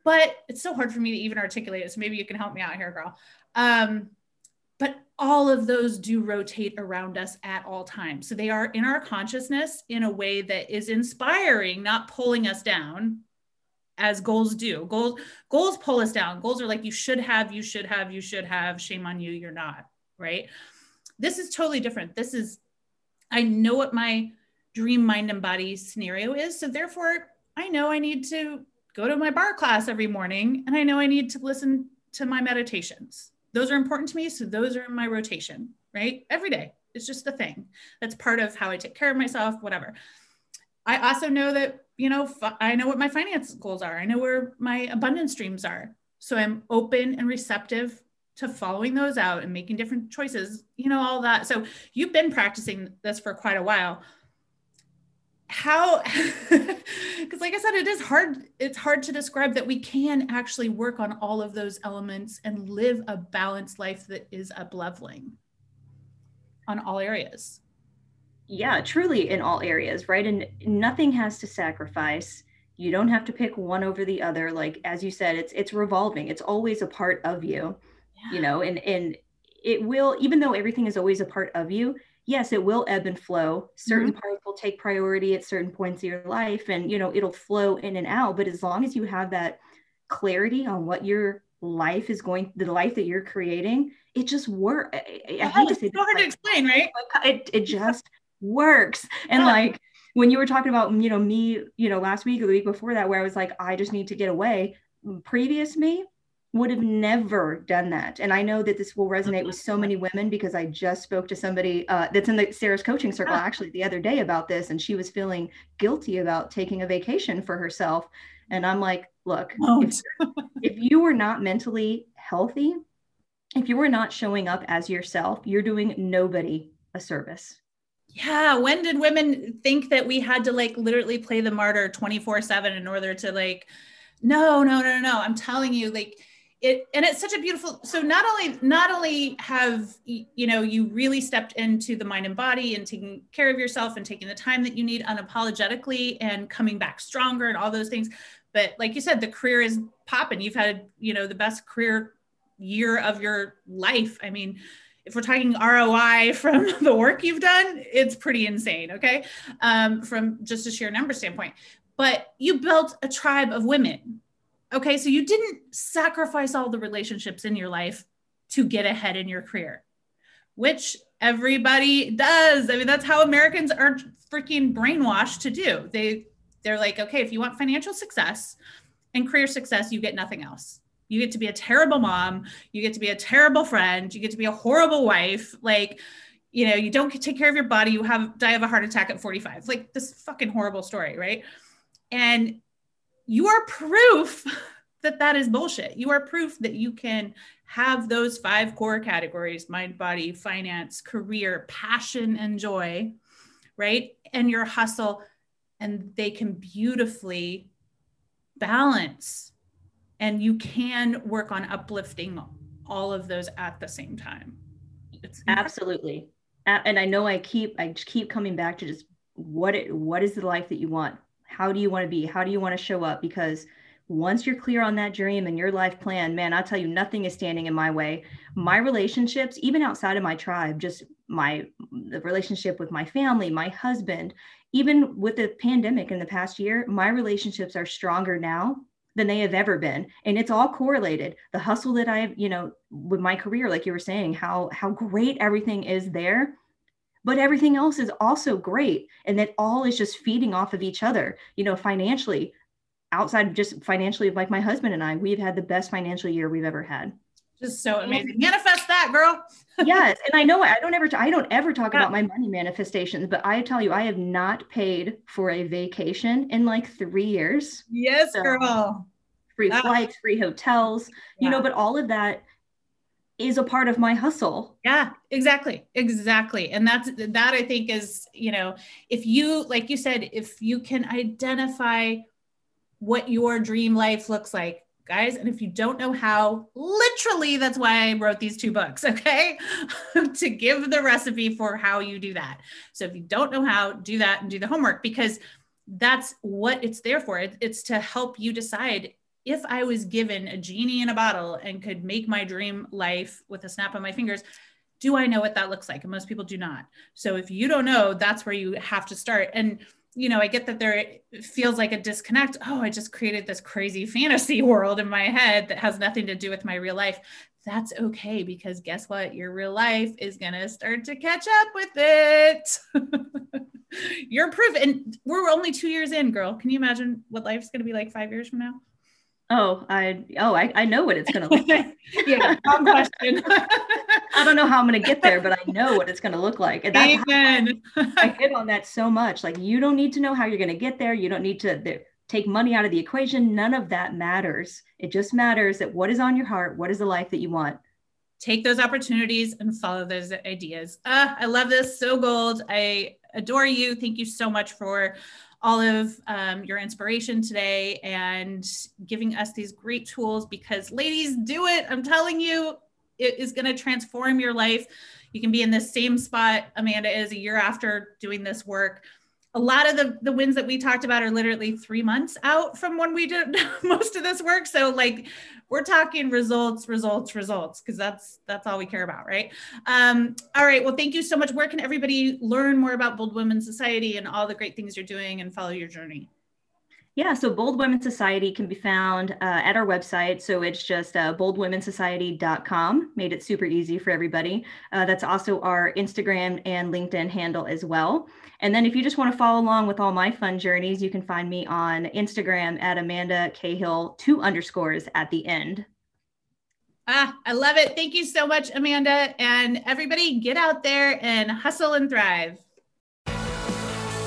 But it's so hard for me to even articulate it. So maybe you can help me out here, girl. Um, but all of those do rotate around us at all times. So they are in our consciousness in a way that is inspiring, not pulling us down as goals do. Goals goals pull us down. Goals are like you should have, you should have, you should have, shame on you, you're not, right? This is totally different. This is I know what my dream mind and body scenario is, so therefore I know I need to go to my barre class every morning and I know I need to listen to my meditations those are important to me. So those are in my rotation, right? Every day. It's just a thing. That's part of how I take care of myself, whatever. I also know that, you know, I know what my finance goals are. I know where my abundance dreams are. So I'm open and receptive to following those out and making different choices, you know, all that. So you've been practicing this for quite a while how because like i said it is hard it's hard to describe that we can actually work on all of those elements and live a balanced life that is up leveling on all areas. Yeah truly in all areas right? And nothing has to sacrifice. You don't have to pick one over the other. Like as you said it's it's revolving. It's always a part of you yeah. you know and and it will even though everything is always a part of you yes, it will ebb and flow. Certain mm-hmm. parts will take priority at certain points of your life and, you know, it'll flow in and out. But as long as you have that clarity on what your life is going, the life that you're creating, it just works. I, I hate to say it's so hard like, to explain, right? It, it just works. And yeah. like, when you were talking about, you know, me, you know, last week or the week before that, where I was like, I just need to get away. Previous me, would have never done that. And I know that this will resonate with so many women because I just spoke to somebody uh, that's in the Sarah's coaching circle actually the other day about this, and she was feeling guilty about taking a vacation for herself. And I'm like, look, if, if you were not mentally healthy, if you were not showing up as yourself, you're doing nobody a service. Yeah. When did women think that we had to like literally play the martyr 24 7 in order to like, no, no, no, no, no. I'm telling you, like, it and it's such a beautiful so not only not only have you know you really stepped into the mind and body and taking care of yourself and taking the time that you need unapologetically and coming back stronger and all those things but like you said the career is popping you've had you know the best career year of your life i mean if we're talking ROI from the work you've done, it's pretty insane. Okay. Um, from just a sheer number standpoint, but you built a tribe of women Okay, so you didn't sacrifice all the relationships in your life to get ahead in your career, which everybody does. I mean, that's how Americans are freaking brainwashed to do. They they're like, okay, if you want financial success and career success, you get nothing else. You get to be a terrible mom, you get to be a terrible friend, you get to be a horrible wife, like you know, you don't take care of your body, you have die of a heart attack at 45. Like this fucking horrible story, right? And you are proof that that is bullshit. You are proof that you can have those five core categories mind, body, finance, career, passion, and joy, right? And your hustle, and they can beautifully balance. And you can work on uplifting all of those at the same time. It's absolutely. And I know I keep I keep coming back to just what it what is the life that you want? How do you want to be? How do you want to show up? Because once you're clear on that dream and your life plan, man, I tell you, nothing is standing in my way. My relationships, even outside of my tribe, just my the relationship with my family, my husband, even with the pandemic in the past year, my relationships are stronger now than they have ever been and it's all correlated the hustle that i've you know with my career like you were saying how how great everything is there but everything else is also great and that all is just feeding off of each other you know financially outside of just financially like my husband and i we've had the best financial year we've ever had. Just so amazing. Manifest that girl. Yes and i know i don't ever i don't ever talk yeah. about my money manifestations but i tell you i have not paid for a vacation in like three years. Yes so, girl. free flights free hotels yeah. you know but all of that is a part of my hustle. Yeah, exactly. Exactly. And that's that I think is, you know, if you like you said if you can identify what your dream life looks like, guys, and if you don't know how, literally that's why I wrote these two books, okay? to give the recipe for how you do that. So if you don't know how, do that and do the homework because that's what it's there for. It's to help you decide if I was given a genie in a bottle and could make my dream life with a snap of my fingers, do I know what that looks like? And most people do not. So if you don't know, that's where you have to start. And you know, I get that there feels like a disconnect. Oh, I just created this crazy fantasy world in my head that has nothing to do with my real life. That's okay because guess what? Your real life is going to start to catch up with it. You're proof. And we're only two years in, girl. Can you imagine what life's going to be like five years from now? Oh, I oh I, I know what it's gonna look like. yeah, wrong question. I don't know how I'm gonna get there, but I know what it's gonna look like. And that's Amen. I hit on that so much. Like you don't need to know how you're gonna get there. You don't need to take money out of the equation. None of that matters. It just matters that what is on your heart, what is the life that you want. Take those opportunities and follow those ideas. Uh, I love this. So gold. I adore you. Thank you so much for all of um, your inspiration today and giving us these great tools because ladies do it. I'm telling you it is going to transform your life. You can be in the same spot amanda is a year after doing this work a lot of the, the wins that we talked about are literally three months out from when we did most of this work. So like we're talking results results results because that's that's all we care about right? Um, all right. Well thank you so much. Where can everybody learn more about bold women society and all the great things you're doing and follow your journey yeah, so Bold Women Society can be found uh, at our website. So it's just uh, boldwomensociety.com. Made it super easy for everybody. Uh, that's also our Instagram and LinkedIn handle as well. And then if you just want to follow along with all my fun journeys, you can find me on Instagram at Amanda Cahill, two underscores at the end. Ah, I love it. Thank you so much, Amanda. And everybody, get out there and hustle and thrive.